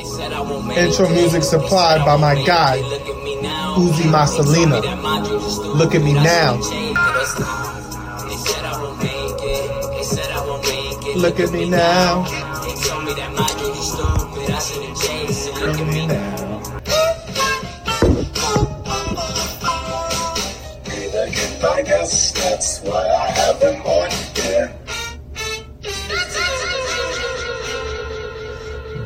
Intro music supplied by my guy, Uzi Masalina. Look at me now. Look at me now. Look at me now. I guess. That's why I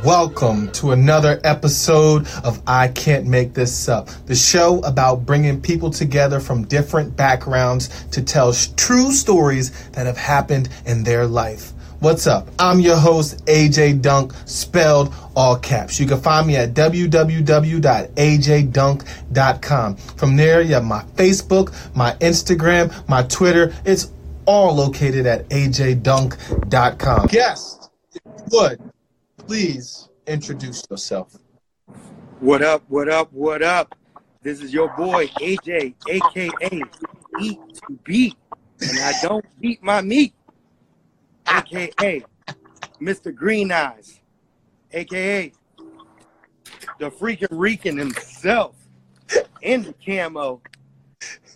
Welcome to another episode of I Can't Make This Up, the show about bringing people together from different backgrounds to tell true stories that have happened in their life. What's up? I'm your host, AJ Dunk, spelled all caps. You can find me at www.ajdunk.com. From there, you have my Facebook, my Instagram, my Twitter. It's all located at ajdunk.com. Guest, would, please introduce yourself. What up, what up, what up? This is your boy AJ, aka Eat to Beat. And I don't beat my meat. AKA Mr. Green Eyes. AKA the freaking Reekin himself in the camo.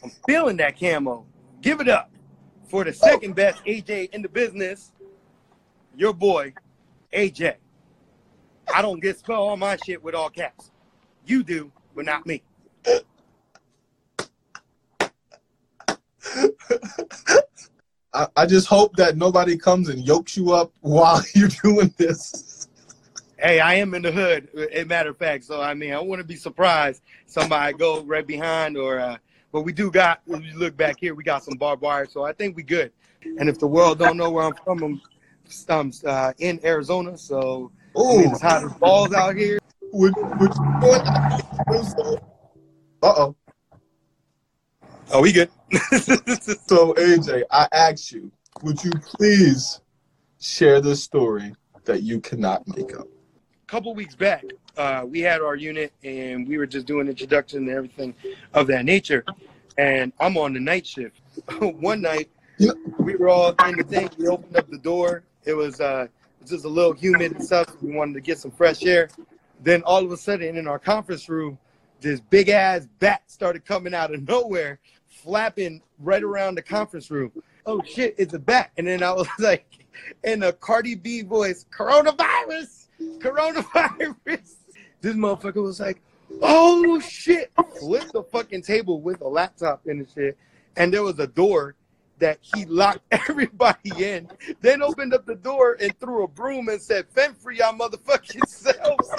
I'm feeling that camo. Give it up for the second best AJ in the business. Your boy, AJ. I don't get spell all my shit with all caps. You do, but not me. I, I just hope that nobody comes and yokes you up while you're doing this. Hey, I am in the hood, as a matter of fact. So I mean, I wouldn't be surprised somebody go right behind or. Uh, but we do got. When you look back here, we got some barbed wire, so I think we good. And if the world don't know where I'm from, I'm, I'm uh, in Arizona, so Ooh, it's hot as balls out here. would, would you Uh oh. Oh, we good. So, AJ, I ask you, would you please share the story that you cannot make up? A couple weeks back, uh, we had our unit and we were just doing introduction and everything of that nature. And I'm on the night shift. One night, Yeah. we were all in the thing. We opened up the door. It was uh, it was just a little humid and stuff. We wanted to get some fresh air. Then all of a sudden, in our conference room, this big ass bat started coming out of nowhere, flapping right around the conference room. Oh shit, it's a bat! And then I was like, in a Cardi B voice, coronavirus, coronavirus. This motherfucker was like, oh shit, flipped the fucking table with a laptop in and shit. And there was a door that he locked everybody in. Then opened up the door and threw a broom and said, fend for y'all motherfucking selves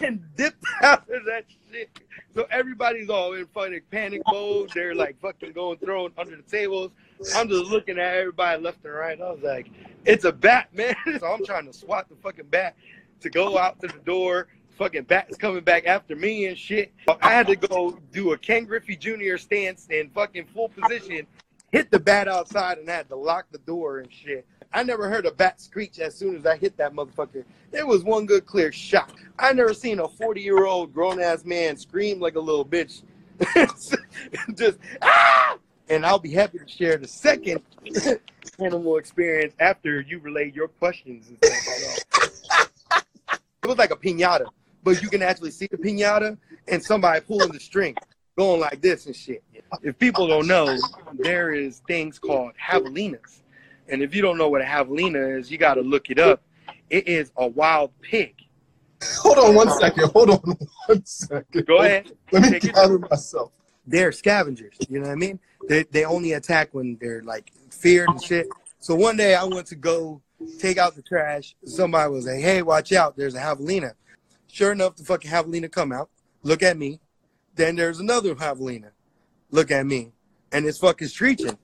and dipped out of that shit. So everybody's all in fucking panic mode. They're like fucking going thrown under the tables. I'm just looking at everybody left and right. I was like, it's a bat, man. So I'm trying to swat the fucking bat to go out to the door. Fucking bat's coming back after me and shit. I had to go do a Ken Griffey Jr. stance in fucking full position, hit the bat outside, and had to lock the door and shit. I never heard a bat screech as soon as I hit that motherfucker. It was one good clear shot. I never seen a 40 year old grown ass man scream like a little bitch. Just ah! And I'll be happy to share the second animal experience after you relay your questions. It was like a pinata, but you can actually see the pinata and somebody pulling the string, going like this and shit. If people don't know, there is things called javelinas. And if you don't know what a javelina is, you got to look it up. It is a wild pig. Hold on one second. Hold on one second. Go ahead. Let me Take gather myself. they're scavengers. You know what I mean? They they only attack when they're like feared and shit. So one day I went to go take out the trash. Somebody was like, "Hey, watch out! There's a javelina." Sure enough, the fucking javelina come out. Look at me. Then there's another javelina. Look at me, and it's fucking screeching.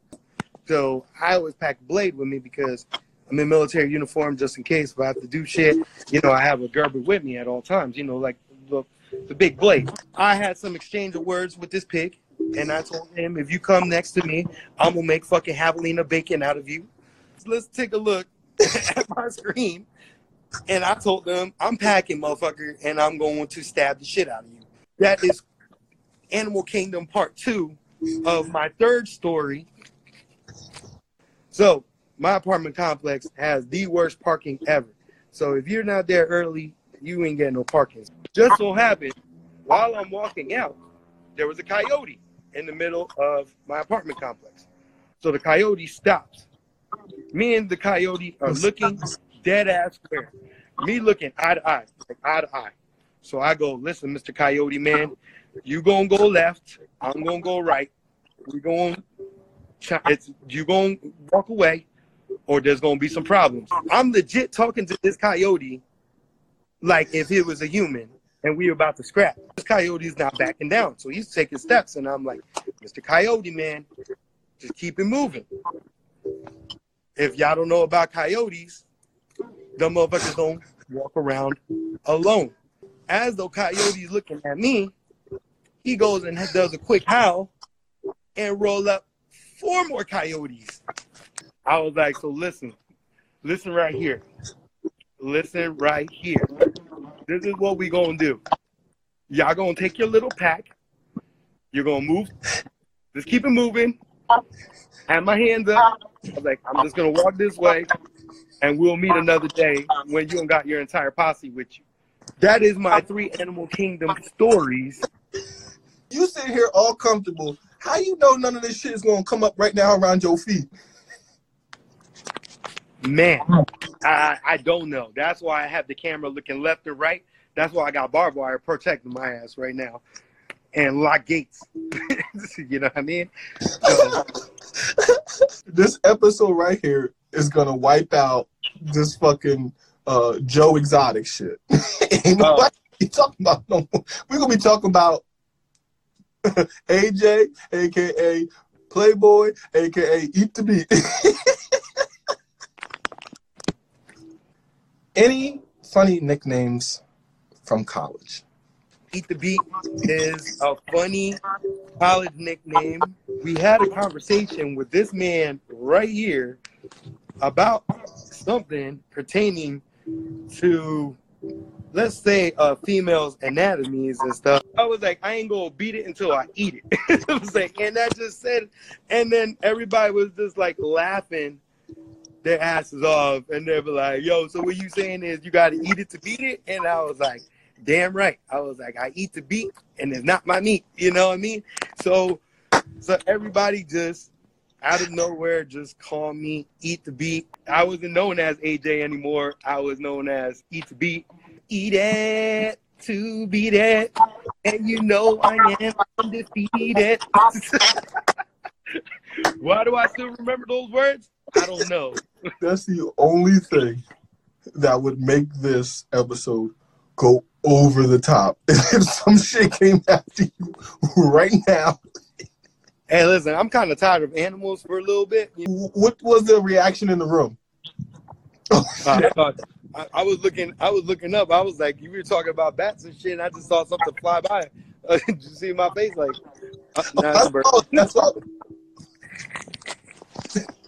So I always pack a blade with me because I'm in military uniform just in case if I have to do shit. You know, I have a Gerber with me at all times. You know, like the the big blade. I had some exchange of words with this pig, and I told him, if you come next to me, I'm gonna make fucking javelina bacon out of you. Let's take a look at my screen. And I told them, I'm packing, motherfucker, and I'm going to stab the shit out of you. That is Animal Kingdom Part Two of my third story. So my apartment complex has the worst parking ever. So if you're not there early, you ain't getting no parking. Just so happened, while I'm walking out, there was a coyote in the middle of my apartment complex. So the coyote stops. Me and the coyote are looking dead ass square. Me looking eye to eye, like eye to eye. So I go, listen, Mr. Coyote man, you gonna go left, I'm gonna go right. We going it's you gonna walk away, or there's gonna be some problems. I'm legit talking to this coyote like if he was a human and we were about to scrap. This coyote's not backing down, so he's taking steps, and I'm like, Mr. Coyote man, just keep it moving. If y'all don't know about coyotes, the motherfuckers don't walk around alone. As though coyote's looking at me, he goes and does a quick howl and roll up four more coyotes. I was like, so listen, listen right here. Listen right here. This is what we gonna do. Y'all gonna take your little pack. You're gonna move. Just keep it moving. Have my hands up. I was like, I'm just gonna walk this way, and we'll meet another day when you got your entire posse with you. That is my three Animal Kingdom stories. You sit here all comfortable. How you know none of this shit is gonna come up right now around your feet? Man, I I don't know. That's why I have the camera looking left and right. That's why I got barbed wire protecting my ass right now, and lock gates. you know what I mean? So, This episode right here is gonna wipe out this fucking uh, Joe Exotic shit. Ain't Oh. nobody talking about no more. We're gonna be talking about AJ, aka Playboy, aka Eat the Beat. Any funny nicknames from college? Eat the Beat is a funny college nickname. We had a conversation with this man right here about something pertaining to, let's say, uh, females' anatomies and stuff. I was like, I ain't gonna beat it until I eat it. I was like, and that just said, and then everybody was just like laughing their asses off, and they were like, "Yo, so what you saying is you got to eat it to beat it?" And I was like, "Damn right." I was like, "I eat the beat, and it's not my meat." You know what I mean? So, so everybody just out of nowhere just called me Eat the Beat. I wasn't known as AJ anymore. I was known as Eat the Beat. Eat it to beat it, and you know I am undefeated. Why do I still remember those words? I don't know. That's the only thing that would make this episode go over the top. If some shit came after you right now, Hey, listen, I'm kind of tired of animals for a little bit. what was the reaction in the room? Oh, Uh. I, thought- I, I was looking, I was looking up. I was like, you were talking about bats and shit, and I just saw something fly by. Uh, did you see my face? Like, uh, nah, it's a bird. Oh, that's all.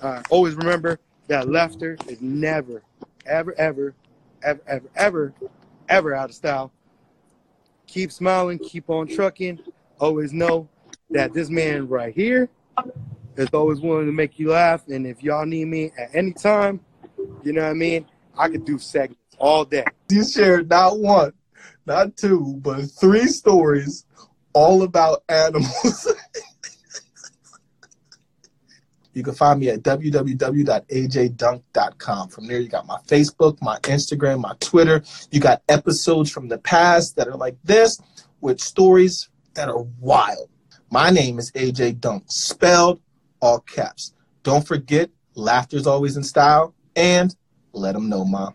Uh, always remember that laughter is never, ever, ever, ever, ever, ever, ever out of style. Keep smiling, keep on trucking. Always know that this man right here is always willing to make you laugh. And if y'all need me at any time, you know what I mean? I could do segments all day. You shared not one, not two, but three stories all about animals. you can find me at www.ajdunk.com. From there, you got my Facebook, my Instagram, my Twitter. You got episodes from the past that are like this with stories that are wild. My name is AJ Dunk, spelled all caps. Don't forget, laughter's always in style, and let them know, Mom.